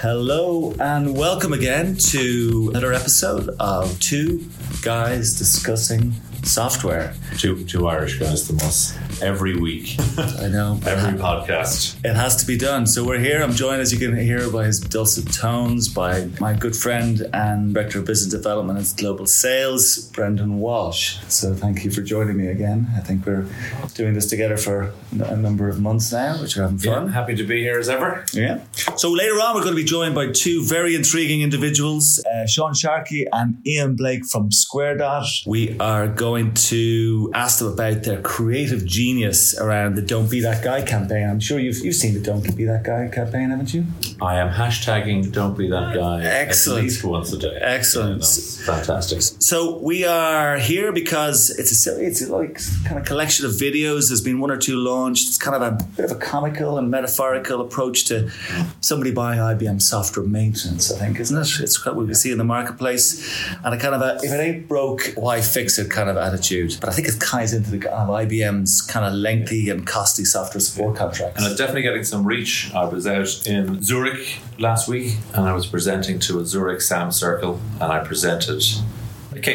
Hello and welcome again to another episode of Two Guys Discussing Software. Two, two Irish guys the us every week, I know. every podcast. It has to be done. So we're here. I'm joined, as you can hear, by his dulcet tones, by my good friend and Director of Business Development and Global Sales, Brendan Walsh. So thank you for joining me again. I think we're doing this together for a number of months now, which we're having Yeah, fun. happy to be here as ever. Yeah. So later on, we're going to be joined by two very intriguing individuals, uh, Sean Sharkey and Ian Blake from Square Dot. We are going to ask them about their creative genius around the "Don't Be That Guy" campaign. I'm sure you've you've seen the "Don't Be That Guy" campaign, haven't you? I am hashtagging Don't Be That Guy Excellent. at least once a day. Excellent. Yeah, fantastic. So we are here because it's a silly, it's like kind of collection of videos. There's been one or two launched. It's kind of a bit of a comical and metaphorical approach to somebody buying IBM software maintenance. I think, isn't it? It's what we see in the marketplace, and a kind of a if it ain't broke, why fix it kind of attitude. But I think it ties into the kind of IBM's kind of lengthy and costly software support contracts. And it's definitely getting some reach. I was out in Zurich last week and I was presenting to a Zurich SAM circle and I presented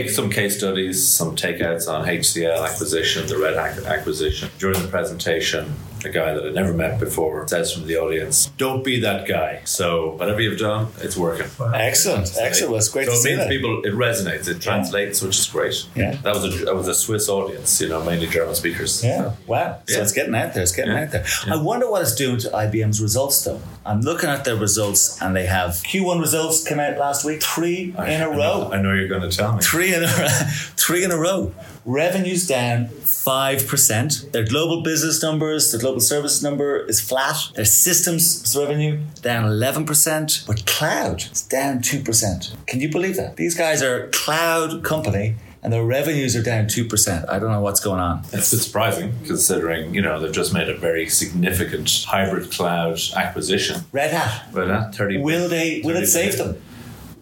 some case studies, some takeouts on HCL acquisition, the Red Hat acquisition. During the presentation, a guy that I'd never met before says from the audience, Don't be that guy. So, whatever you've done, it's working. excellent, excellent. Well, it's great So to it see means that. people, it resonates, it translates, which is great. Yeah. That was a that was a Swiss audience, you know, mainly German speakers. Yeah. Wow. So Yeah. it's getting out there. It's getting Yeah. out there. I wonder what it's doing to IBM's results, though. I'm looking at their results, and they have Q1 results came out last week, three I- in a I row. know- I know you're going to tell me. Three in a three in a row. Revenues down five percent. Their global business numbers, their global services number is flat. Their systems revenue down eleven percent, but cloud is down two percent. Can you believe that? These guys are a cloud company, and their revenues are down two percent. I don't know what's going on. It's a bit surprising considering, you know, they've just made a very significant hybrid cloud acquisition. Red Hat. But uh, 30 Will they? Will it 30 save them?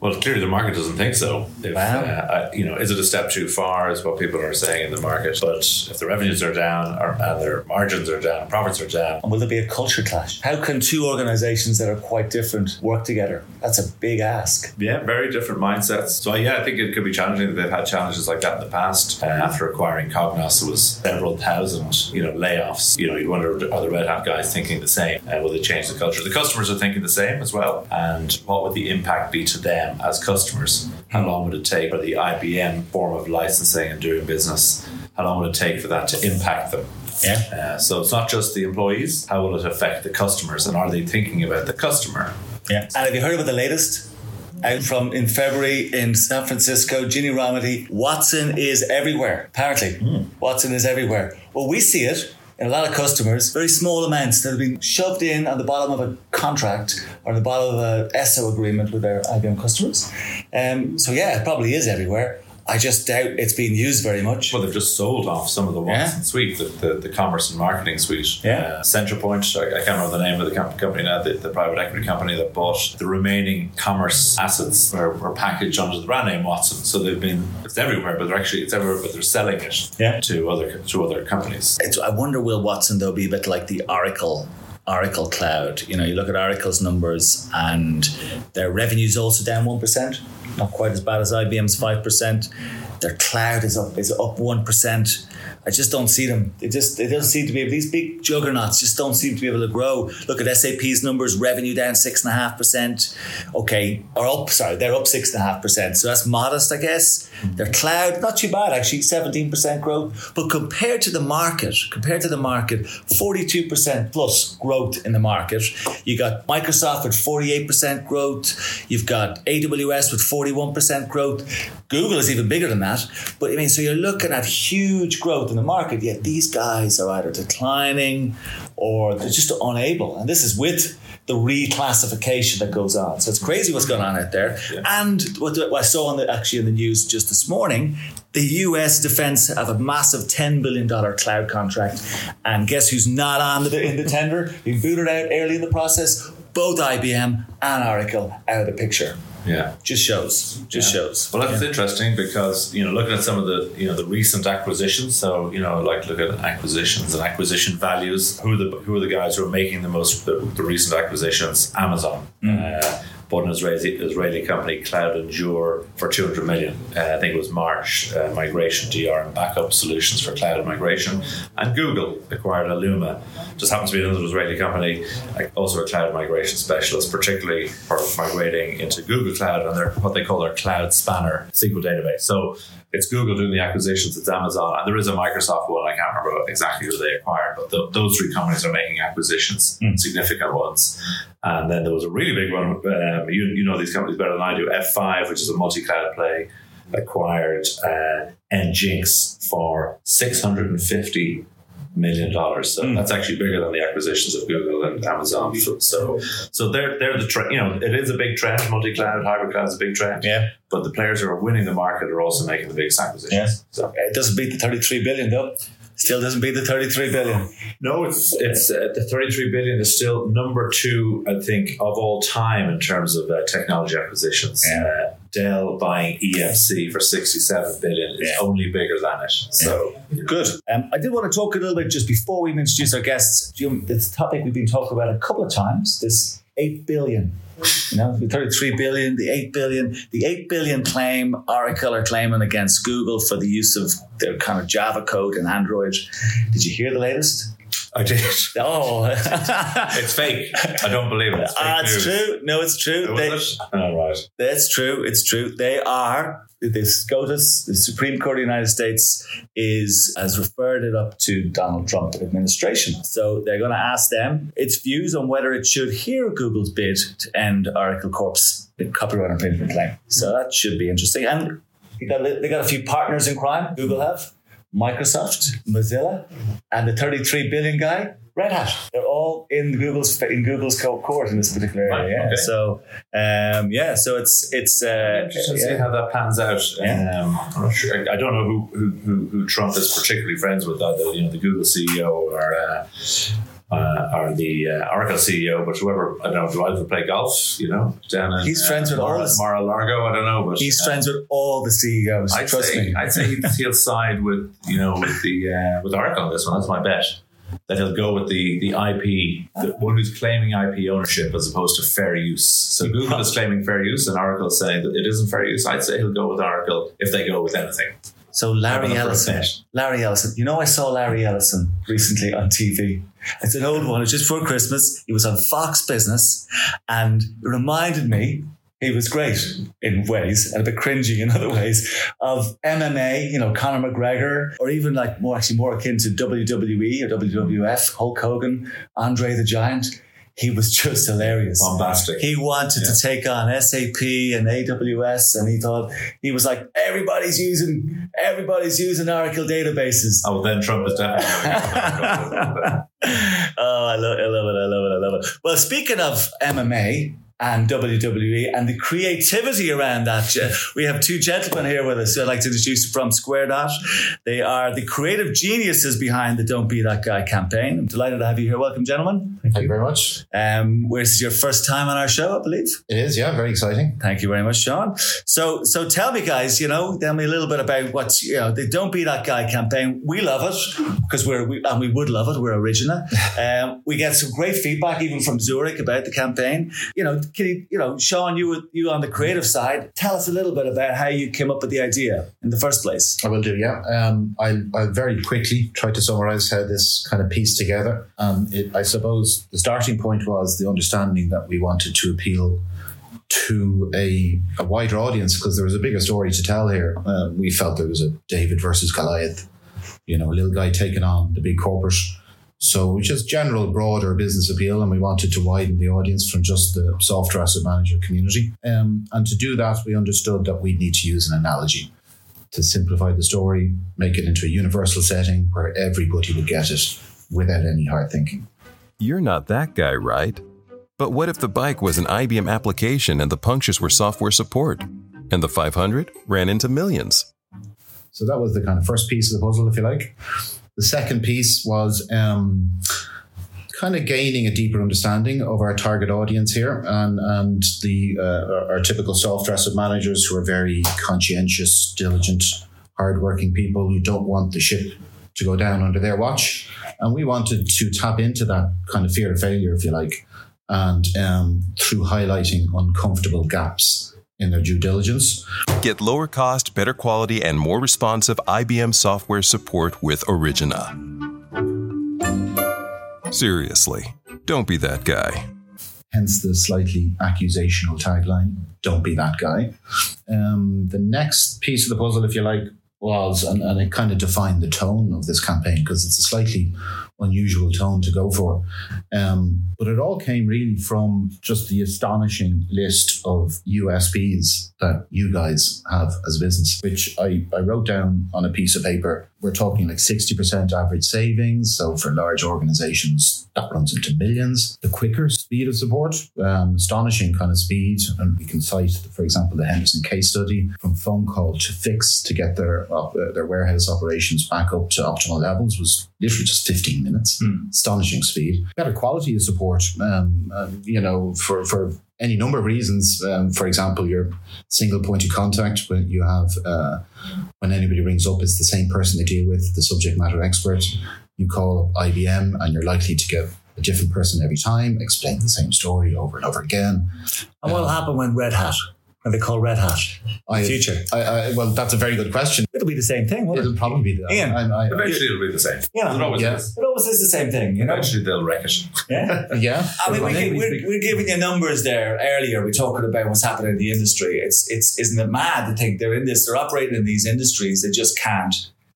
Well, clearly the market doesn't think so. If, Wow. uh, I- you know, is it a step too far? Is what people are saying in the market. But if the revenues are down, or, and their margins are down, profits are down, And will there be a culture clash? How can two organizations that are quite different work together? That's a big ask. Yeah, very different mindsets. So yeah, I think it could be challenging. They've had challenges like that in the past. Uh, after acquiring Cognos, there was several thousand, you know, layoffs. You know, you wonder are the Red Hat guys thinking the same? Uh, will they change the culture? The customers are thinking the same as well. And what would the impact be to them as customers? How long would it take for the IBM form of licensing and doing business? How long would it take for that to impact them? Yeah. Uh, so it's not just the employees. How will it affect the customers? And are they thinking about the customer? Yeah. And have you heard about the latest? Out from in February in San Francisco, Ginni Rometty, Watson is everywhere. Apparently, Watson is everywhere. Well, we see it a lot of customers, very small amounts that have been shoved in on the bottom of a contract or the bottom of a ESO agreement with their IBM customers. Um, so yeah, it probably is everywhere. I just doubt it's being used very much. Well, they've just sold off some of the Yeah. Watson suite, the, the, the commerce and marketing suite. Yeah. Uh, Centrepoint, I, I can't remember the name of the company now, the, the private equity company that bought the remaining commerce assets were, were packaged under the brand name Watson. So they've been, it's everywhere, but they're actually, it's everywhere, but they're selling it Yeah. to other to other companies. It's, I wonder will Watson though be a bit like the Oracle Oracle Cloud? You know, you look at Oracle's numbers and their revenues also down one percent, not quite as bad as IBM's five percent. Their cloud is up is up one percent. I just don't see them. It just they don't seem to be. These big juggernauts just don't seem to be able to grow. Look at SAP's numbers: revenue down six and a half percent. Okay, or up. Sorry, they're up six and a half percent. So that's modest, I guess. Their cloud not too bad actually, seventeen percent growth. But compared to the market, compared to the market, forty-two percent plus growth in the market. You got Microsoft with forty-eight percent growth. You've got AWS with forty-one percent growth. Google is even bigger than that. But I mean, so you're looking at huge growth in the market, yet these guys are either declining or they're just unable. And this is with the reclassification that goes on. So it's crazy what's going on out there. And what, I saw on the, actually in the news just this morning, the US defense have a massive $10 billion cloud contract. And guess who's not on the, in the tender? Being booted out early in the process? Both IBM and Oracle out of the picture. Yeah. Just shows. Just Yeah. shows. Well, that's Yeah. interesting because you know, looking at some of the you know the recent acquisitions. So you know, like look at acquisitions and acquisition values. Who are the who are the guys who are making the most the, the recent acquisitions? Amazon. Uh, bought an Israeli, Israeli company, CloudEndure, for 200 million. Uh, I think it was March. Uh, migration, DR, and backup solutions for cloud migration. And Google acquired Alooma. Just happens to be another Israeli company, also a cloud migration specialist, particularly for migrating into Google Cloud and their what they call their Cloud Spanner SQL database. So it's Google doing the acquisitions, it's Amazon, and there is a Microsoft one. I can't remember exactly who they acquired, but th those three companies are making acquisitions, significant ones. And then there was a really big one. Um, you, you know these companies better than I do. F5, which is a multi-cloud play, acquired uh, Nginx for six hundred and fifty million dollars. So that's actually bigger than the acquisitions of Google and Amazon. So, so, so they're they're the trend. You know, it is a big trend. Multi-cloud, hybrid cloud is a big trend. Yeah. But the players who are winning the market are also making the biggest acquisitions. Yeah. So It doesn't beat the 33 billion though. Still doesn't beat the 33 billion. no, it's it's uh, the 33 billion is still number two, I think, of all time in terms of uh, technology acquisitions. Yeah. Uh, Dell buying EMC for 67 billion is Yeah. only bigger than it. So Good. Um, I did want to talk a little bit just before we introduce our guests. Jim, this topic we've been talking about a couple of times. This eight billion. You know, the 33 billion, the 8 billion, the 8 billion claim Oracle are claiming against Google for the use of their kind of Java code in Android. Did you hear the latest? I did. Oh, It's fake. I don't believe it. It's, ah, it's true. No, it's true. They- was it? Oh, right. That's true. It's true. They are. The SCOTUS, the Supreme Court of the United States, is has referred it up to Donald Trump administration. So they're going to ask them its views on whether it should hear Google's bid to end Oracle Corp's copyright infringement claim. So that should be interesting. And got, they got a few partners in crime. Google have Microsoft, Mozilla, and the 33 billion guy, Red Hat. They're all in Google's in Google's co- court in this particular area. Right, yeah. okay. So um, yeah, so it's it's uh, Interesting to see how that pans out. Yeah. Um, I'm not sure. I, I don't know who, who, who, who Trump is particularly friends with, either you know the Google CEO or uh, uh, or the uh, Oracle CEO, but whoever I don't know. Do either play golf? You know, down in He's friends with all Mar- this- Mar-a-Lago. I don't know, but He's uh, friends with all the CEOs. I'd trust say me. I'd say he'd- he'll side with you know with the uh, with Oracle on this one. That's my bet. That he'll go with the the IP, the one who's claiming IP ownership as opposed to fair use. So Google is claiming fair use, and Oracle is saying that it isn't fair use. I'd say he'll go with Oracle if they go with anything. So Larry Have enough for a Ellison. Larry Ellison. You know, I saw Larry Ellison recently on TV. It's an old one. It's just for Christmas. He was on Fox Business, and it reminded me. He was great in ways and a bit cringy in other ways of MMA, you know, Conor McGregor, or even like more actually more akin to WWE or WWF, Hulk Hogan, Andre the Giant. He was just hilarious. Bombastic. He wanted to take on SAP and AWS, and he thought he was like, everybody's using everybody's using Oracle databases. Oh, then Trump is definitely. oh, I love, I love it, I love it, I love it. Well, speaking of MMA and WWE and the creativity around that, uh, we have two gentlemen here with us. who I'd like to introduce from Square Dot. They are the creative geniuses behind the Don't Be That Guy campaign. I'm delighted to have you here. Welcome, gentlemen. Thank you very much. Um, where this is your first time on our show, I believe. It is, yeah, very exciting. Thank you very much, Sean. So, so tell me, guys, you know, tell me a little bit about what's, you know, the Don't Be That Guy campaign. We love it because we're, we, and we would love it. We're original. Um, we get some great feedback even from Zurich about the campaign. You know, can you, you know, Sean, you, were- you on the creative side, tell us a little bit about how you came up with the idea in the first place. I will do, yeah. Um, I'll, I'll very quickly try to summarize how this kind of pieced together. Um, it, I suppose the starting point was the understanding that we wanted to appeal to a, a wider audience because there was a bigger story to tell here. Um, we felt there was a David versus Goliath, you know, a little guy taking on the big corporate. So just general broader business appeal, and we wanted to widen the audience from just the software asset manager community. Um, and to do that, we understood that we'd need to use an analogy to simplify the story, make it into a universal setting where everybody would get it without any hard thinking. You're not that guy, right? But what if the bike was an IBM application and the punctures were software support? And the 500 ran into millions. So that was the kind of first piece of the puzzle, if you like. The second piece was um, kind of gaining a deeper understanding of our target audience here and and the uh, our, typical software asset managers who are very conscientious, diligent, hardworking people who don't want the ship to go down under their watch. And we wanted to tap into that kind of fear of failure, if you like, and um, through highlighting uncomfortable gaps in their due diligence. Get lower cost, better quality, and more responsive IBM software support with Origina. Seriously, don't be that guy. Hence the slightly accusational tagline don't be that guy. Um, the next piece of the puzzle, if you like, was, and, and it kind of defined the tone of this campaign because it's a slightly unusual tone to go for. Um, but it all came really from just the astonishing list of USPs that you guys have as a business, which I, I wrote down on a piece of paper. We're talking like 60% average savings. So for large organizations, that runs into millions. The quicker speed of support, um, astonishing kind of speed. And we can cite, for example, the Henderson case study from phone call to fix to get their, uh, their warehouse operations back up to optimal levels was literally just 15 minutes. Hmm. Astonishing speed. Better quality of support, um, um, you know, for, for any number of reasons. Um, for example, your single point of contact when you have, uh, when anybody rings up, it's the same person they deal with, the subject matter expert. You call IBM and you're likely to get a different person every time, explain the same story over and over again. And what'll happen when Red Hat, when they call Red Hat, I, future? I, I, well, that's a very good question. It'll be the same thing, won't it? It'll probably be that. Ian. I, I, Eventually, it'll be the same. Yeah. It always Yeah. is. It always is the same thing, you know? Eventually, they'll wreck it. Yeah. yeah. I mean, we, Well, can, we're, we're giving you numbers there earlier. We're talking about what's happening in the industry. It's it's isn't it mad to think they're in this? They're operating in these industries. They just can't.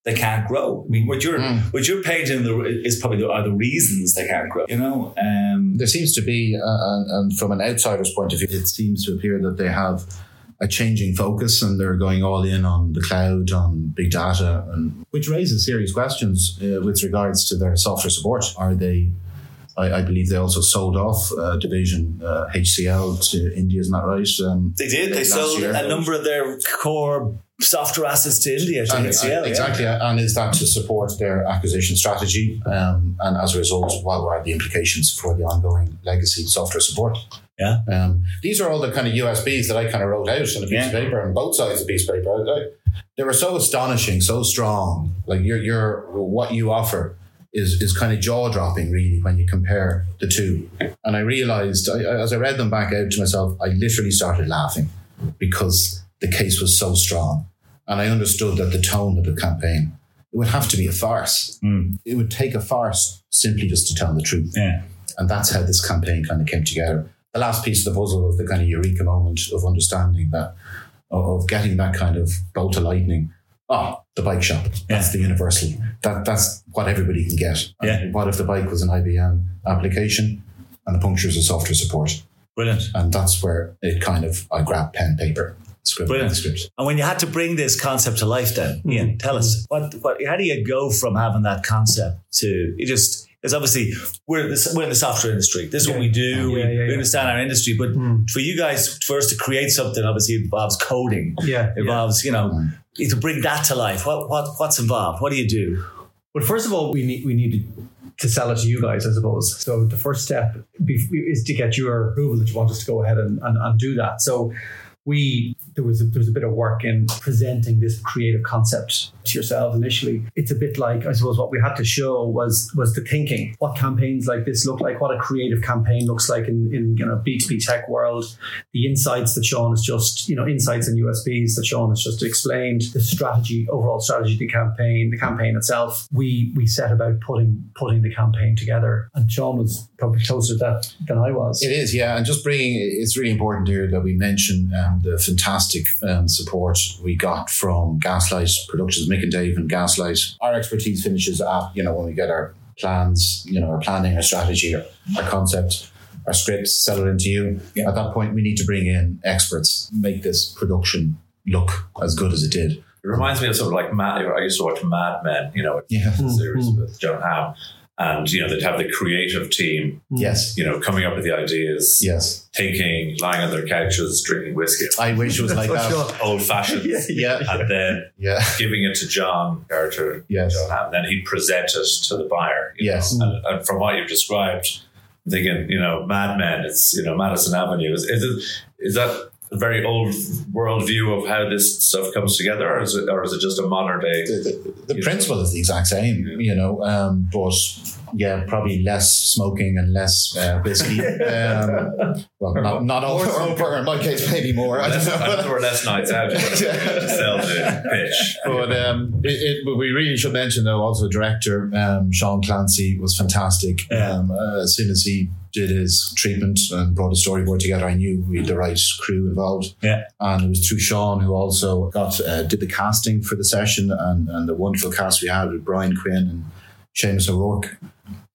They can't grow. I mean, what you're Mm. what you're painting is probably the, are the reasons they can't grow. You know, um, there seems to be, uh, and, and from an outsider's point of view, it seems to appear that they have a changing focus and they're going all in on the cloud, on big data, and which raises serious questions uh, with regards to their software support. Are they? I, I believe they also sold off uh, division uh, HCL to India, isn't that right? Um, they did. They sold year. a number of their core software assets to India And- HCL. yeah. exactly, and is that to support their acquisition strategy? Um, and as a result, what are the implications for the ongoing legacy software support? Yeah. Um, these are all the kind of USPs that I kind of wrote out on a piece Yeah. of paper on both sides of the piece of paper. I- they were so astonishing, so strong. Like your your what you offer is is kind of jaw dropping, really, when you compare the two. And I realized I- as I read them back out to myself, I literally started laughing because the case was so strong, and I understood that the tone of the campaign it would have to be a farce. Mm. It would take a farce simply just to tell the truth. Yeah. And that's how this campaign kind of came together. The last piece of the puzzle was the kind of eureka moment of understanding that, of getting that kind of bolt of lightning. Oh, the bike shop. That's the universal. That that's what everybody can get. And Yeah. What if the bike was an IBM application and the punctures a software support? Brilliant. And that's where it kind of I grabbed pen, paper, script, Brilliant. script. And when you had to bring this concept to life, then mm-hmm. Ian, tell us what, what, how do you go from having that concept to you just? it's obviously we're in the, we're in the software industry. This is what we do. we, Yeah, yeah, we yeah. understand our industry, but mm. for you guys, for us to create something, obviously involves coding. Yeah. It involves you know to bring that to life. What what what's involved? What do you do? Well, first of all, we need we need to sell it to you guys, I suppose. So the first step be- is to get your approval that you want us to go ahead and, and, and do that. So we there was a, there was a bit of work in presenting this creative concept to yourselves initially. It's a bit like I suppose what we had to show was was the thinking. What campaigns like this look like? What a creative campaign looks like in in you know B two B tech world. The insights that Sean has just you know insights and USPs that Sean has just explained. The strategy, overall strategy, of the campaign, the campaign itself. We we set about putting putting the campaign together, and Sean was probably closer to that than I was. It is, yeah, and just bringing it's really important here that we mention um, the fantastic um, support we got from Gaslight Productions, Mick and Dave, and Gaslight. Our expertise finishes at you know when we get our plans, you know, our planning, our strategy, our, our concept, our scripts, sell it into you. Yeah. At that point, we need to bring in experts, make this production look as good as it did. It reminds me of sort of like Mad. I used to watch Mad Men, you know, Yeah. the series with Jon Hamm. And you know they'd have the creative team, mm. Yes. you know, coming up with the ideas, Yes. thinking, lying on their couches, drinking whiskey, I wish it was like that. what old fashioned, Yeah. and then Yeah. giving it to John character, Yes. and then he'd present it to the buyer. Yes. And, and from what you've described, I'm thinking, you know, Mad Men, it's you know Madison Avenue. Is is, it, is that a very old world view of how this stuff comes together, or is it or is it just a modern day? the, the, the principle is the exact same, you know, um, but yeah, probably less smoking and less uh, whiskey. Um, well, not, not all, or, or in my case, maybe more. I don't Less, I know. know less nights out sell the pitch. But um, it, it, but we really should mention, though, also director um, Sean Clancy was fantastic. Yeah. Um, uh, as soon as he did his treatment and brought a storyboard together, I knew we had the right crew involved. Yeah. And it was through Sean who also got uh, did the casting for the session and, and the wonderful cast we had with Brian Quinn and Seamus O'Rourke,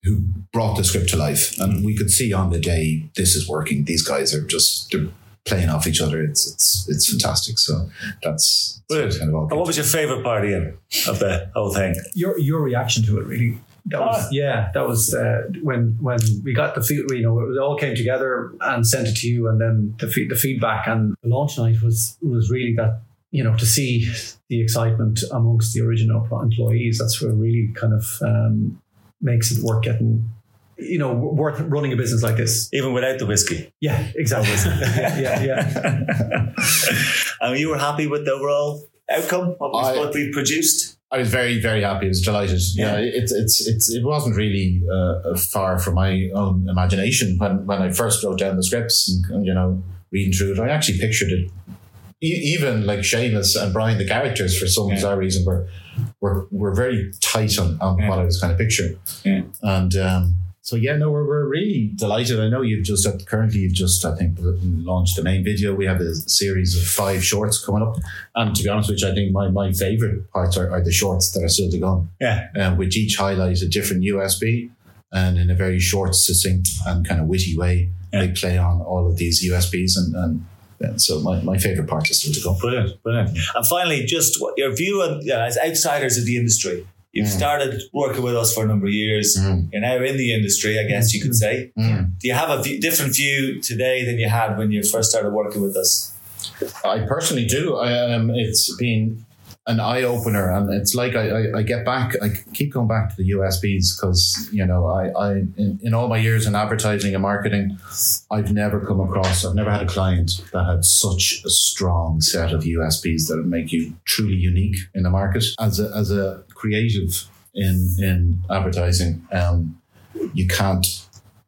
who brought the script to life. And we could see on the day this is working. These guys are just they're playing off each other. It's it's it's fantastic. So that's, that's Brilliant. kind of all. And what was your favourite part, Ian, of the whole thing? your your reaction to it really that was Ah. yeah that was uh, when when we got the feed you know it all came together and sent it to you and then the feed, the feedback and the launch night was was really that you know to see the excitement amongst the Origina employees that's what really kind of um, makes it worth getting you know worth running a business like this Even without the whiskey. yeah exactly yeah yeah yeah and you were happy with the overall outcome, of I- what we produced? I was very, very happy. I was delighted. Yeah, Yeah. it's it's it's it wasn't really uh, far from my own imagination when when I first wrote down the scripts and, and, you know reading through it. I actually pictured it. Even like Seamus and Brian, the characters, for some Yeah. bizarre reason, were were were very tight on, on Yeah. what I was kind of picturing. Yeah. And um, so yeah, no, we're, we're really delighted. I know you've just uh, currently you've just I think launched the main video. We have a series of five shorts coming up, and to be honest you, I think my, my favorite parts are, are the shorts that are still to come, Yeah. um, which each highlight a different USP, and in a very short, succinct, and kind of witty way, they play on all of these USPs, and, and yeah, so my, my favorite part is still to come. Brilliant, brilliant. And finally, just what your view on yeah, as outsiders of the industry. You've Mm. started working with us for a number of years. Mm. You're now in the industry, I guess you could say. Mm. Do you have a v- different view today than you had when you first started working with us? I personally do. I, um, it's been an eye opener, and it's like I, I, I get back. I keep going back to the USPs because you know I, I in, in all my years in advertising and marketing, I've never come across. I've never had a client that had such a strong set of USPs that make you truly unique in the market as a as a creative in in advertising. Um, you can't.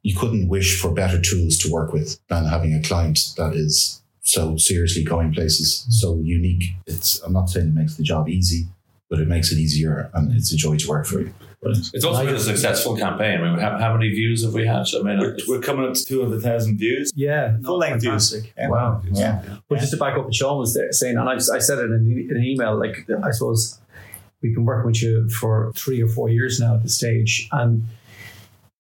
You couldn't wish for better tools to work with than having a client that is so seriously going places, so unique. It's I'm not saying it makes the job easy, but it makes it easier and it's a joy to work for you. It's also been a successful campaign. I mean, how, how many views have we had? I mean, We're, we're coming up to 200,000 views. yeah Full length views. Yeah. wow Yeah. But just to back up what Sean was there saying, and I, just, I said it in, in an email, like I suppose we've been working with you for three or four years now at this stage, and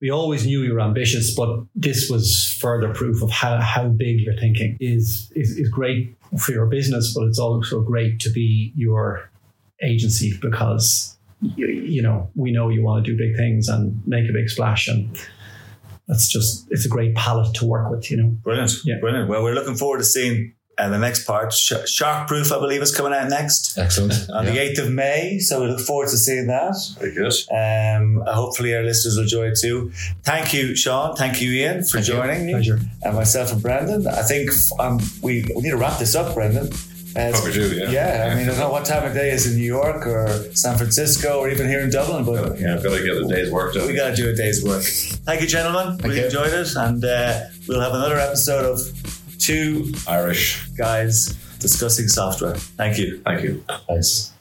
we always knew you were ambitious, but this was further proof of how, how big your thinking is, is is great for your business, but it's also great to be your agency because you, you know we know you want to do big things and make a big splash and that's just it's a great palette to work with you know Brilliant. Yeah. Brilliant. Well, we're looking forward to seeing uh, the next part. Sh- Shark Proof, I believe, is coming out next Excellent. on Yeah. the 8th of May. So we look forward to seeing that. very good. Um, hopefully, our listeners will enjoy it too. Thank you, Sean. Thank you, Ian, for Thank you. joining me. Pleasure. And myself and Brendan. I think um, we, we need to wrap this up, Brendan. Uh, Probably do, yeah. yeah, I mean, I don't know what time of day is in New York or San Francisco or even here in Dublin, but Yeah, I've got to get the day's work done. we got to do a day's work. Thank you, gentlemen. Thank we you. enjoyed it, and uh, we'll have another episode of two Irish. guys discussing software. Thank you. Thank you. Nice.